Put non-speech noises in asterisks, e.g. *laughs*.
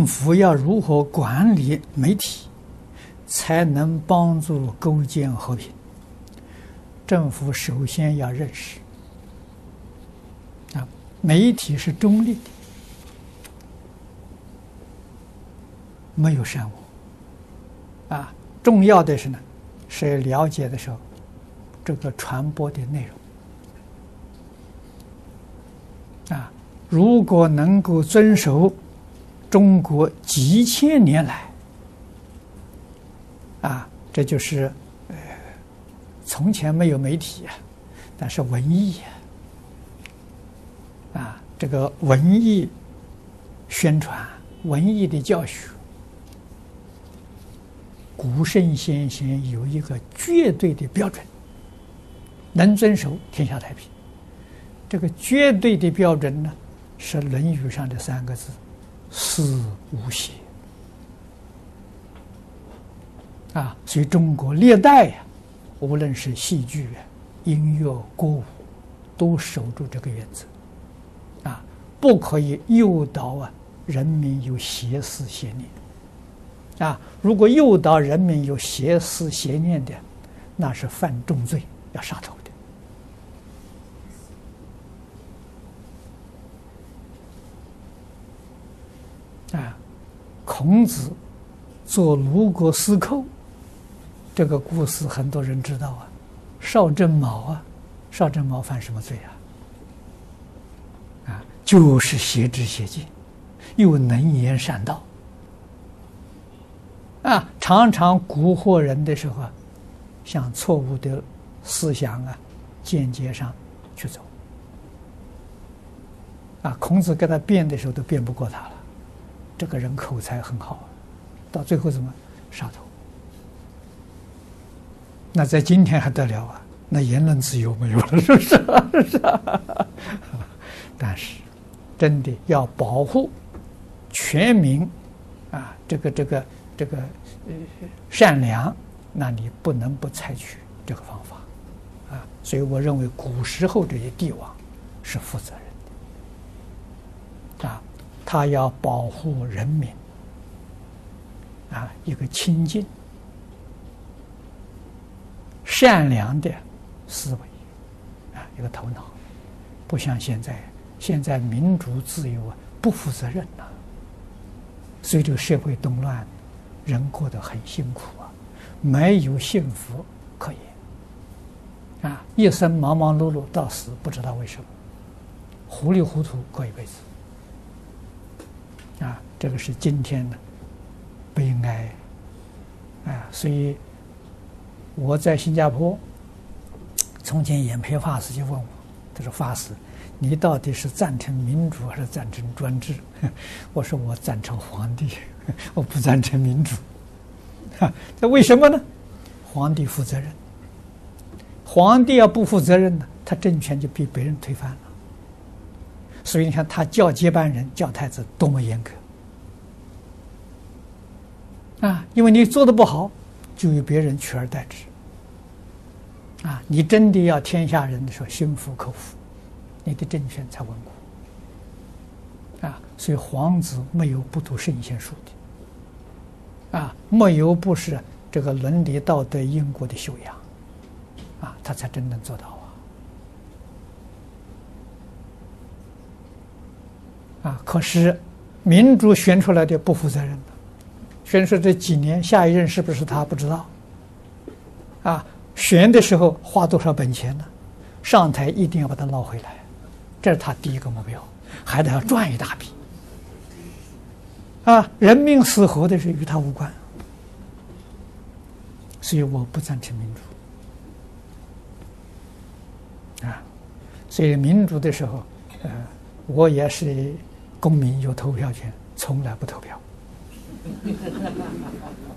政府要如何管理媒体，才能帮助构建和平？政府首先要认识啊，媒体是中立的，没有善恶啊。重要的是呢，是了解的时候，这个传播的内容啊，如果能够遵守。中国几千年来，啊，这就是呃，从前没有媒体啊，但是文艺啊，啊，这个文艺宣传、文艺的教学，古圣先贤有一个绝对的标准，能遵守，天下太平。这个绝对的标准呢，是《论语》上的三个字。思无邪啊！所以中国历代呀，无论是戏剧、音乐、歌舞，都守住这个原则啊，不可以诱导啊人民有邪思邪念啊！如果诱导人民有邪思邪念的，那是犯重罪，要杀头。啊，孔子做鲁国司寇，这个故事很多人知道啊。邵正卯啊，邵正卯犯什么罪啊？啊，就是邪知邪见，又能言善道，啊，常常蛊惑人的时候啊，向错误的思想啊、见解上去走。啊，孔子跟他辩的时候都辩不过他了。这个人口才很好，到最后怎么杀头？那在今天还得了啊？那言论自由没有了，是不是？*laughs* 但是，真的要保护全民啊，这个这个这个呃善良，那你不能不采取这个方法啊。所以我认为古时候这些帝王是负责任的啊。他要保护人民，啊，一个清净、善良的思维，啊，一个头脑，不像现在，现在民主自由啊，不负责任呐，所以这个社会动乱，人过得很辛苦啊，没有幸福可言，啊，一生忙忙碌碌到死，不知道为什么，糊里糊涂过一辈子。这个是今天的悲哀啊！所以我在新加坡，从前演培法师就问我：“他说法师，你到底是赞成民主还是赞成专制？” *laughs* 我说：“我赞成皇帝，*laughs* 我不赞成民主。”啊，这为什么呢？皇帝负责任，皇帝要不负责任呢，他政权就被别人推翻了。所以你看，他叫接班人，叫太子多么严格啊！因为你做的不好，就由别人取而代之啊！你真的要天下人的时候心服口服，你的政权才稳固啊！所以皇子没有不读圣贤书的啊，没有不是这个伦理道德因果的修养啊，他才真能做到。啊！可是民主选出来的不负责任的，选出这几年下一任是不是他不知道？啊，选的时候花多少本钱呢？上台一定要把他捞回来，这是他第一个目标，还得要赚一大笔。啊，人命死活的事与他无关，所以我不赞成民主。啊，所以民主的时候，呃，我也是。公民有投票权，从来不投票。呵呵 have.